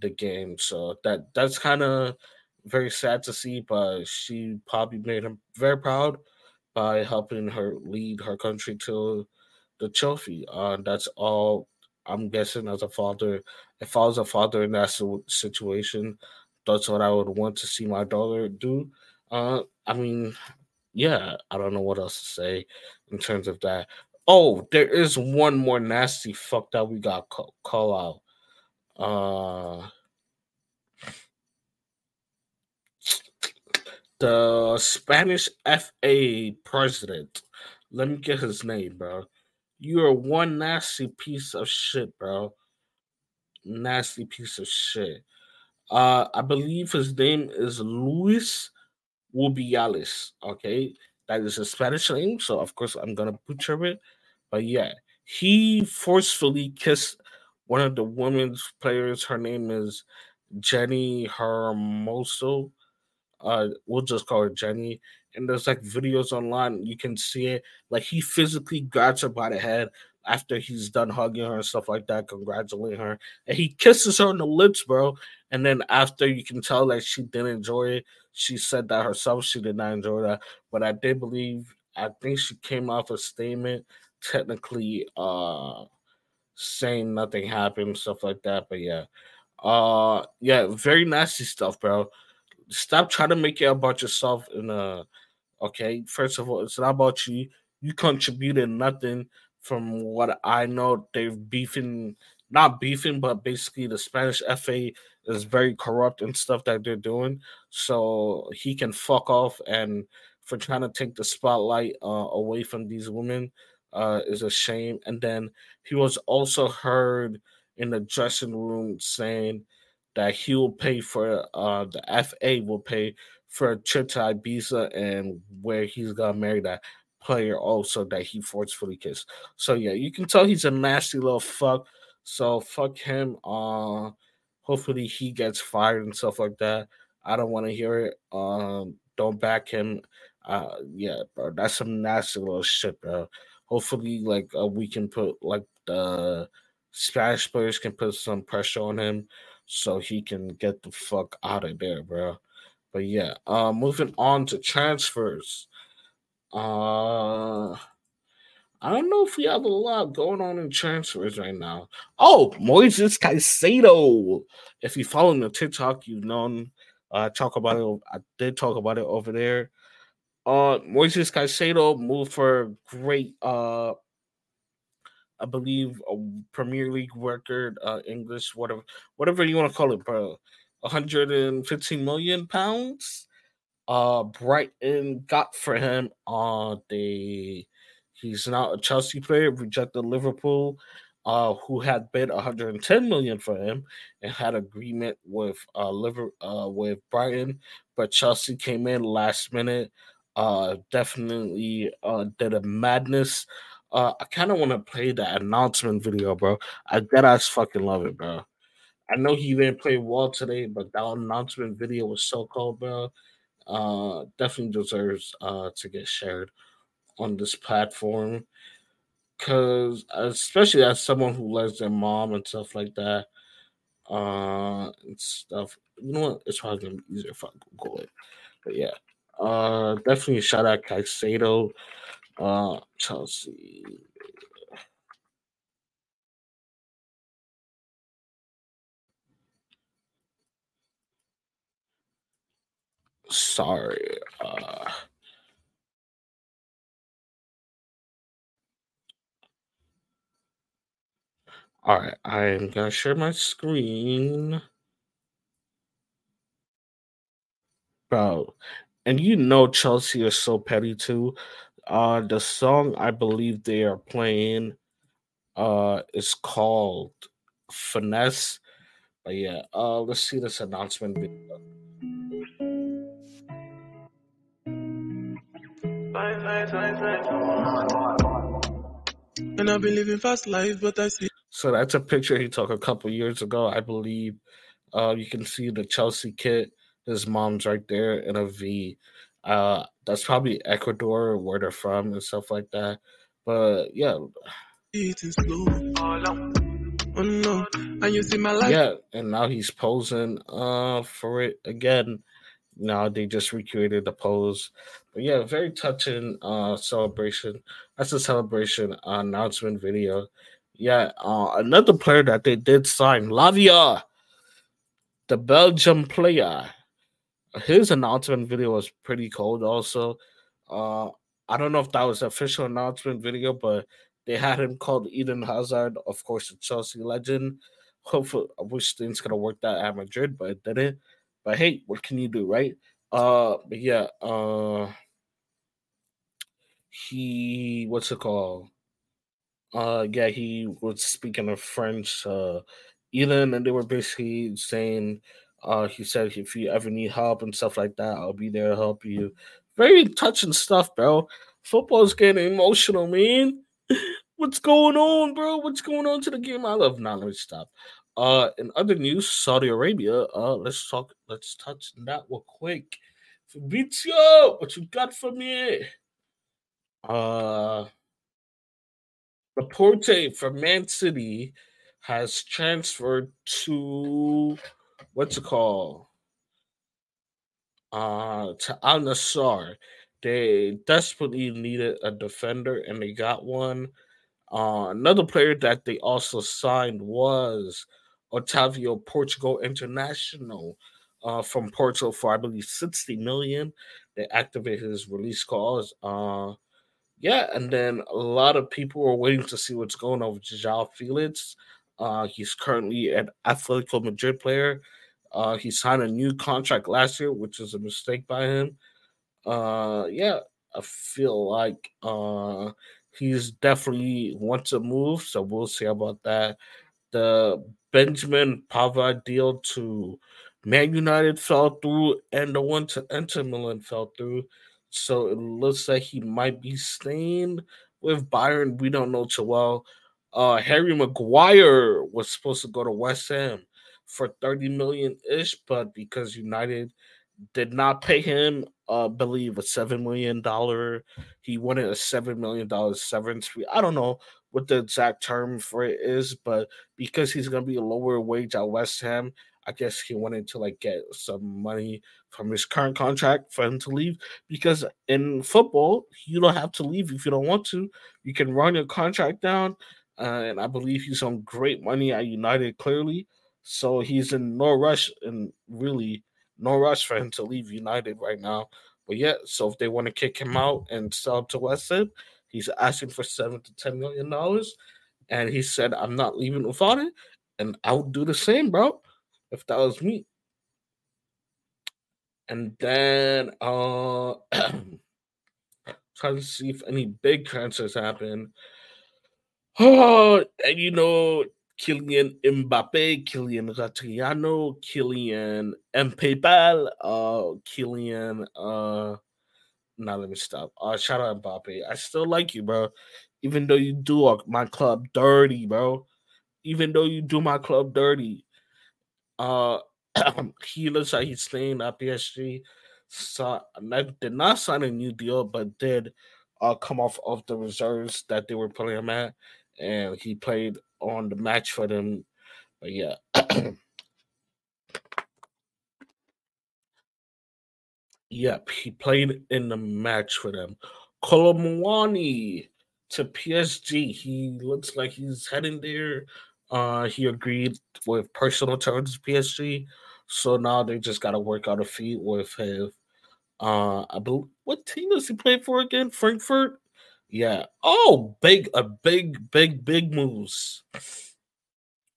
the game. So that that's kind of very sad to see, but she probably made him very proud by helping her lead her country to the trophy. Uh, that's all I'm guessing as a father. If I was a father in that situation, that's what I would want to see my daughter do. Uh, I mean, yeah, I don't know what else to say in terms of that. Oh, there is one more nasty fuck that we got call, out. Uh, the Spanish FA president. Let me get his name, bro. You are one nasty piece of shit, bro. Nasty piece of shit. Uh, I believe his name is Luis Rubiales. Okay, that is a Spanish name, so of course I'm gonna butcher it. But yeah, he forcefully kissed one of the women's players. Her name is Jenni Hermoso. Uh, we'll just call her Jenni. And there's like videos online. You can see it. Like he physically grabs her by the head after he's done hugging her and stuff like that, congratulating her. And he kisses her on the lips, bro. And then after you can tell that she didn't enjoy it. She said that herself she did not enjoy that. But I did believe I think she came off a statement technically uh saying nothing happened, stuff like that. But yeah. Uh yeah, very nasty stuff, bro. Stop trying to make it about yourself and uh okay. First of all, it's not about you. You contributed nothing from what I know. They're beefing not beefing, but basically the Spanish FA is very corrupt and stuff that they're doing. So he can fuck off and for trying to take the spotlight uh, away from these women uh, is a shame. And then he was also heard in the dressing room saying that he will pay for uh, the FA will pay for a trip to Ibiza and where he's gonna marry that player also that he forcefully kissed. So yeah, you can tell he's a nasty little fuck. So fuck him. Uh hopefully he gets fired and stuff like that. I don't want to hear it. Um don't back him. Uh yeah, bro. That's some nasty little shit, bro hopefully like uh, we can put like the Spanish players can put some pressure on him so he can get the fuck out of there, bro. But yeah, uh moving on to transfers. Uh I don't know if we have a lot going on in transfers right now. Oh, Moises Caicedo. If you follow me on TikTok, you've known I talk about it. I did talk about it over there. Uh, Moises Caicedo moved for great, uh, I believe, a Premier League record, uh, English, whatever, whatever you want to call it, bro. 115 million pounds. uh Brighton got for him. Uh they he's now a Chelsea player, rejected Liverpool, uh, who had bid 110 million for him and had agreement with uh Liver uh with Brighton, but Chelsea came in last minute. Uh definitely uh did a madness. Uh I kind of want to play that announcement video, bro. I dead ass fucking love it, bro. I know he didn't play well today, but that announcement video was so cold, bro. Uh, definitely deserves uh to get shared on this platform, cause especially as someone who loves their mom and stuff like that, uh, and stuff. You know what? It's probably gonna be easier if I Google it. But yeah, uh, definitely shout out Caicedo, uh, Chelsea. Sorry. Uh, all right, I'm gonna share my screen, bro. And you know Chelsea is so petty too. Uh, the song I believe they are playing, uh, is called "Finesse." But yeah, uh, let's see this announcement video. And I've been living fast life, but I see. So that's a picture he took a couple years ago, I believe. Uh, you can see the Chelsea kit. His mom's right there in a V. Uh, that's probably Ecuador, where they're from, and stuff like that. But yeah. Oh no. And you see my life. yeah, and now he's posing uh for it again. Now they just recreated the pose. But yeah, very touching uh celebration. That's a celebration uh, announcement video. Yeah, uh another player that they did sign, Lavia, the Belgium player. His announcement video was pretty cold also. Uh I don't know if that was official announcement video, but they had him called Eden Hazard, of course, the Chelsea legend. Hopefully, I wish things could have worked out at Madrid, but it didn't. But hey, what can you do, right? Uh, but yeah, uh, he what's it called? Uh, yeah, he was speaking of French, uh, Eden, and they were basically saying, uh, he said if you ever need help and stuff like that, I'll be there to help you. Very touching stuff, bro. Football's getting emotional, man. What's going on, bro? What's going on to the game? I love not let me stop. Uh in other news, Saudi Arabia, uh let's talk let's touch on that real quick. Fabrizio, what you got for me? Uh Laporte from Man City has transferred to what's it called? Uh to Al Nassr. They desperately needed a defender and they got one. Uh, another player that they also signed was Otavio Portugal International uh, from Portugal for I believe 60 million. They activated his release clause. Uh, yeah, and then a lot of people are waiting to see what's going on with João Felix. Uh, he's currently an Atletico Madrid player. Uh, he signed a new contract last year, which is a mistake by him. Uh, yeah, I feel like uh, he's definitely wants to move, so we'll see about that. The Benjamin Pavard deal to Man United fell through, and the one to Inter Milan fell through. So it looks like he might be staying with Bayern. We don't know too well. Uh, Harry Maguire was supposed to go to West Ham for 30 million ish, but because United did not pay him, uh, believe a seven million dollar, he wanted a seven million dollar severance fee. I don't know what the exact term for it is, but because he's gonna be a lower wage at West Ham, I guess he wanted to like get some money from his current contract for him to leave. Because in football, you don't have to leave if you don't want to. You can run your contract down, uh, and I believe he's on great money at United. Clearly, so he's in no rush and really no rush for him to leave United right now. But yeah, so if they want to kick him out and sell to West Ham, he's asking for seven to ten million dollars, and he said, "I'm not leaving without it," and I would do the same, bro if that was me. And then uh trying to see if any big transfers happen. Oh, and you know, Kylian Mbappe, Kylian Ratriano, Kylian Mpapal, uh, Kylian, uh, now let me stop. Uh, shout out Mbappe. I still like you, bro. Even though you do my club dirty, bro. Even though you do my club dirty. Uh, he looks like he's staying at PSG. So did not sign a new deal, but did uh come off of the reserves that they were playing him at, and he played on the match for them. But yeah. yep, he played in the match for them. Kolo Muani to PSG. He looks like he's heading there. Uh, he agreed with personal terms PSG. So now they just got to work out a fee with him. Uh, I believe what team does he play for again? Frankfurt. Yeah. Oh, big, a big, big, big moves.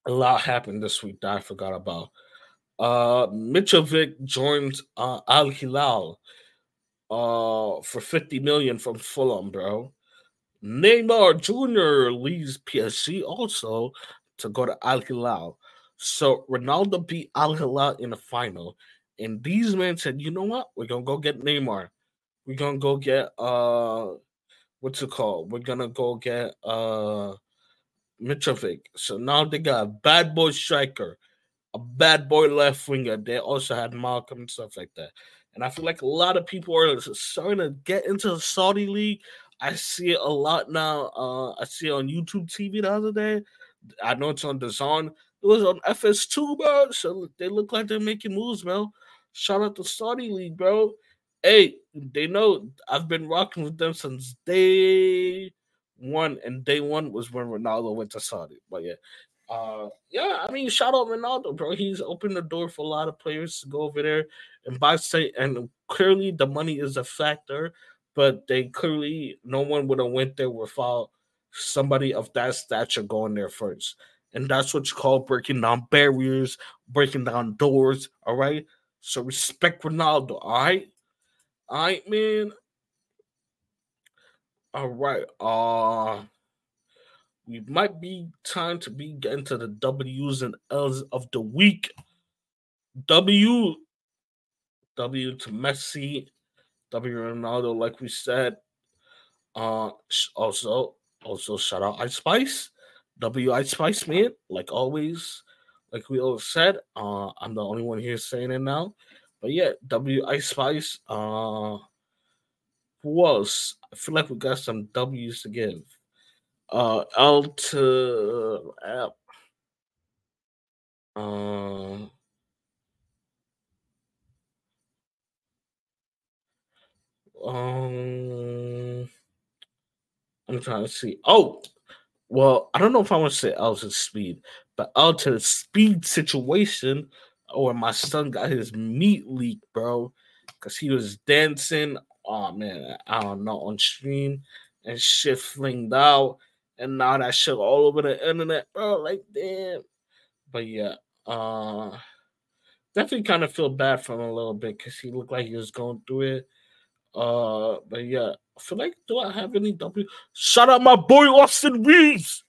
A lot happened this week that I forgot about. Uh, Mitrovic joined uh, Al Hilal uh, for 50 million from Fulham, bro. Neymar Jr. leaves PSG also to go to Al Hilal. So Ronaldo beat Al Hilal in the final. And these men said, you know what? We're gonna go get Neymar. We're gonna go get uh what's it called? We're gonna go get uh Mitrovic. So now they got a bad boy striker, a bad boy left winger. They also had Malcom and stuff like that. And I feel like a lot of people are starting to get into the Saudi league. I see it a lot now. Uh, I see it on YouTube TV the other day. I know it's on zone. It was on FS2, bro. So they look like they're making moves, bro. Shout out to Saudi League, bro hey, they know I've been rocking with them since day one, and day one was when Ronaldo went to Saudi. But yeah, uh, yeah, I mean, shout out Ronaldo, bro. He's opened the door for a lot of players to go over there and buy say, and clearly the money is a factor, but they clearly no one would have went there without somebody of that stature going there first. And that's what you call breaking down barriers, breaking down doors. All right. So respect Ronaldo. All right. All right, man. All right. Uh we might be time to be getting to the W's and L's of the week. W W to Messi, W Ronaldo, like we said. Uh also also shout out Ice Spice. W Ice Spice, man. Like always, like we always said. Uh I'm the only one here saying it now. But yeah, W Ice Spice. Uh, who else? I feel like we got some W's to give. Uh, L to. Uh, um, I'm trying to see. Oh, well, I don't know if I want to say L speed, but L the speed situation or my son got his meat leak, bro, because he was dancing. Oh man, I don't know on stream and shit flinged out, and now that shit all over the internet, bro. Like damn. But yeah, uh, definitely kind of feel bad for him a little bit because he looked like he was going through it. Uh, but yeah, I feel like do I have any W? Shout out my boy Austin Reaves.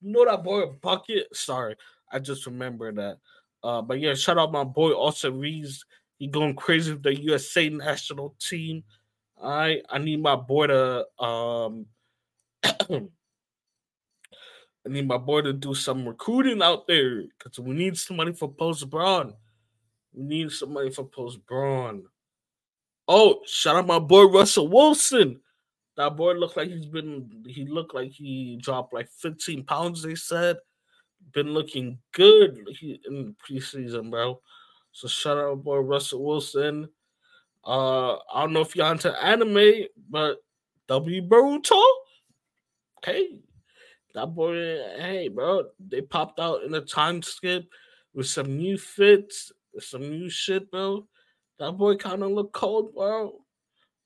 You know that boy bucket. Sorry, I just remember that. Uh, but yeah, shout out my boy Austin Reaves. He going crazy with the USA national team. I I need my boy to um I need my boy to do some recruiting out there because we need somebody for post Bron. We need somebody for post Bron. Oh, shout out my boy Russell Wilson. That boy looked like he's been he looked like he dropped like 15 pounds, they said been looking good in preseason, bro. So shout out boy Russell Wilson. Uh, I don't know if y'all into anime, but W Boruto. Okay, that boy, hey, bro, they popped out in a time skip with some new fits, some new shit, bro. That boy kind of look cold, bro.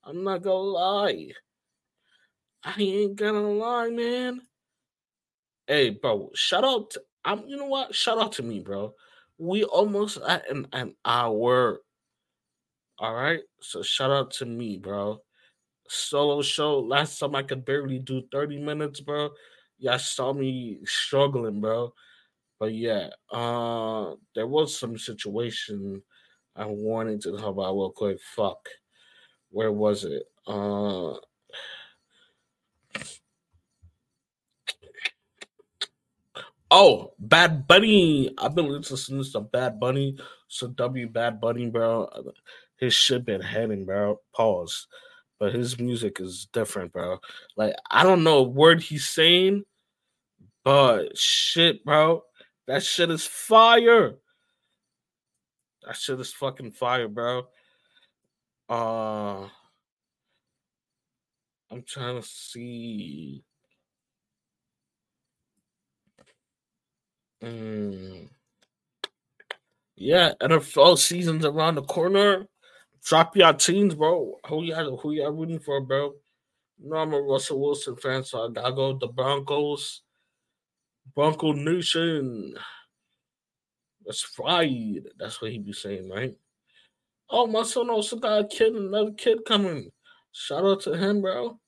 I'm not gonna lie. I ain't gonna lie, man. Hey, bro, shout out to I'm you know what? Shout out to me, bro. We almost at an, an hour. All right. So shout out to me, bro. Solo show. Last time I could barely do 30 minutes, bro. Y'all saw me struggling, bro. But yeah, uh there was some situation I wanted to talk about real quick. Fuck. Where was it? Uh Oh, Bad Bunny. I've been listening to Bad Bunny. So W Bad Bunny, bro. His shit been heading, bro. Pause. But his music is different, bro. Like, I don't know a word he's saying, but shit, bro. That shit is fire. That shit is fucking fire, bro. Uh I'm trying to see. Mm. Yeah, NFL season's around the corner. Drop your teams, bro. Who y'all who y'all rooting for, bro? Know I'm a Russell Wilson fan, so I gotta go the Broncos. Bronco Nation. That's fried. That's what he be saying, right? Oh, my son also got a kid, another kid coming. Shout out to him, bro.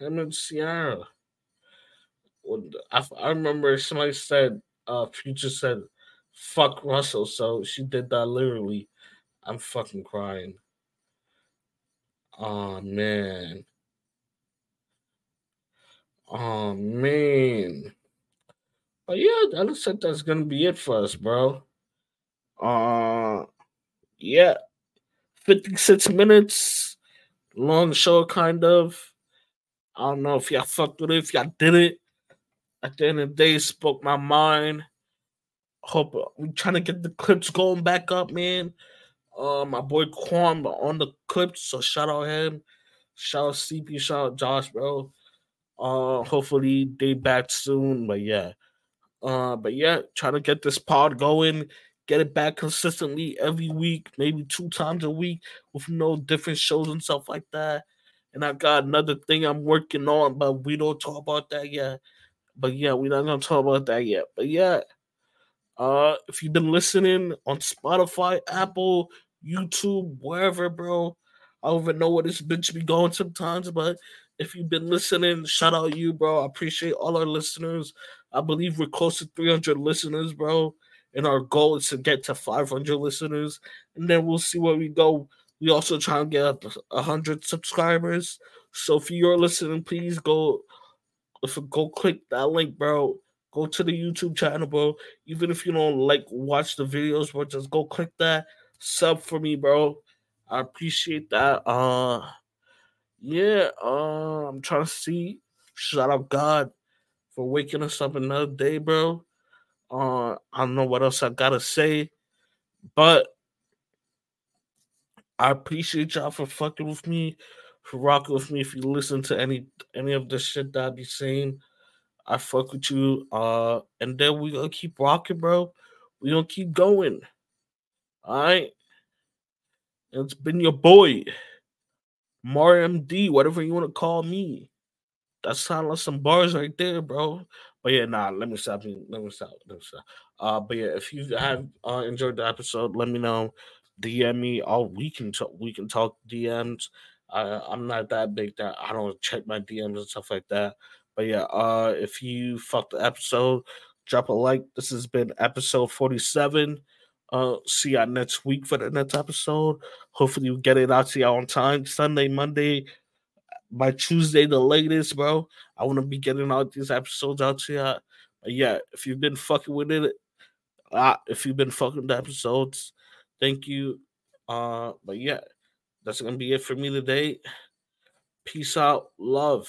Him and Ciara. I, I remember somebody said, uh, Future said, fuck Russell. So she did that literally. I'm fucking crying. Oh, man. Oh, man. But yeah, that looks like that's gonna be it for us, bro. Uh yeah. 56 minutes. Long show, kind of. I don't know if y'all fucked with it, if y'all did it. At the end of the day, spoke my mind. Hope uh, we trying to get the clips going back up, man. Uh, my boy Quan on the clips, so shout out him. Shout out CP, shout out Josh, bro. Uh, hopefully they back soon, but yeah. Uh, but yeah, try to get this pod going, get it back consistently every week, maybe two times a week with no different shows and stuff like that. And I got another thing I'm working on, but we don't talk about that yet. But yeah, we're not gonna talk about that yet. But yeah, uh, if you've been listening on Spotify, Apple, YouTube, wherever, bro, I don't even know where this bitch be going sometimes, but if you've been listening, shout out you, bro. I appreciate all our listeners. I believe we're close to 300 listeners, bro. And our goal is to get to 500 listeners. And then we'll see where we go. We also try and get up 100 subscribers. So if you're listening, please go, if go click that link, bro. Go to the YouTube channel, bro. Even if you don't like watch the videos, bro, just go click that sub for me, bro. I appreciate that. Uh yeah, uh, I'm trying to see. Shout out God for waking us up another day, bro. Uh, I don't know what else I gotta say, but I appreciate y'all for fucking with me, for rocking with me. If you listen to any any of the shit that I be saying, I fuck with you. Uh, and then we gonna keep rocking, bro. We gonna keep going. All right. It's been your boy, Mario MD, whatever you want to call me. That sound like some bars right there, bro. But yeah, nah, let me stop. Let me stop. Let me stop. Uh, but yeah, if you have uh, enjoyed the episode, let me know. DM me. All we can talk. We can talk DMs. I'm not that big that I don't check my DMs and stuff like that. But yeah, uh, if you fucked the episode, drop a like. This has been episode 47. Uh, see y'all next week for the next episode. Hopefully, we get it out to y'all on time. Sunday, Monday, by Tuesday, the latest, bro. I want to be getting all these episodes out to y'all. Yeah, if you've been fucking with it, uh, if you've been fucking the episodes, thank you. Uh, but yeah, that's gonna be it for me today. Peace out, love.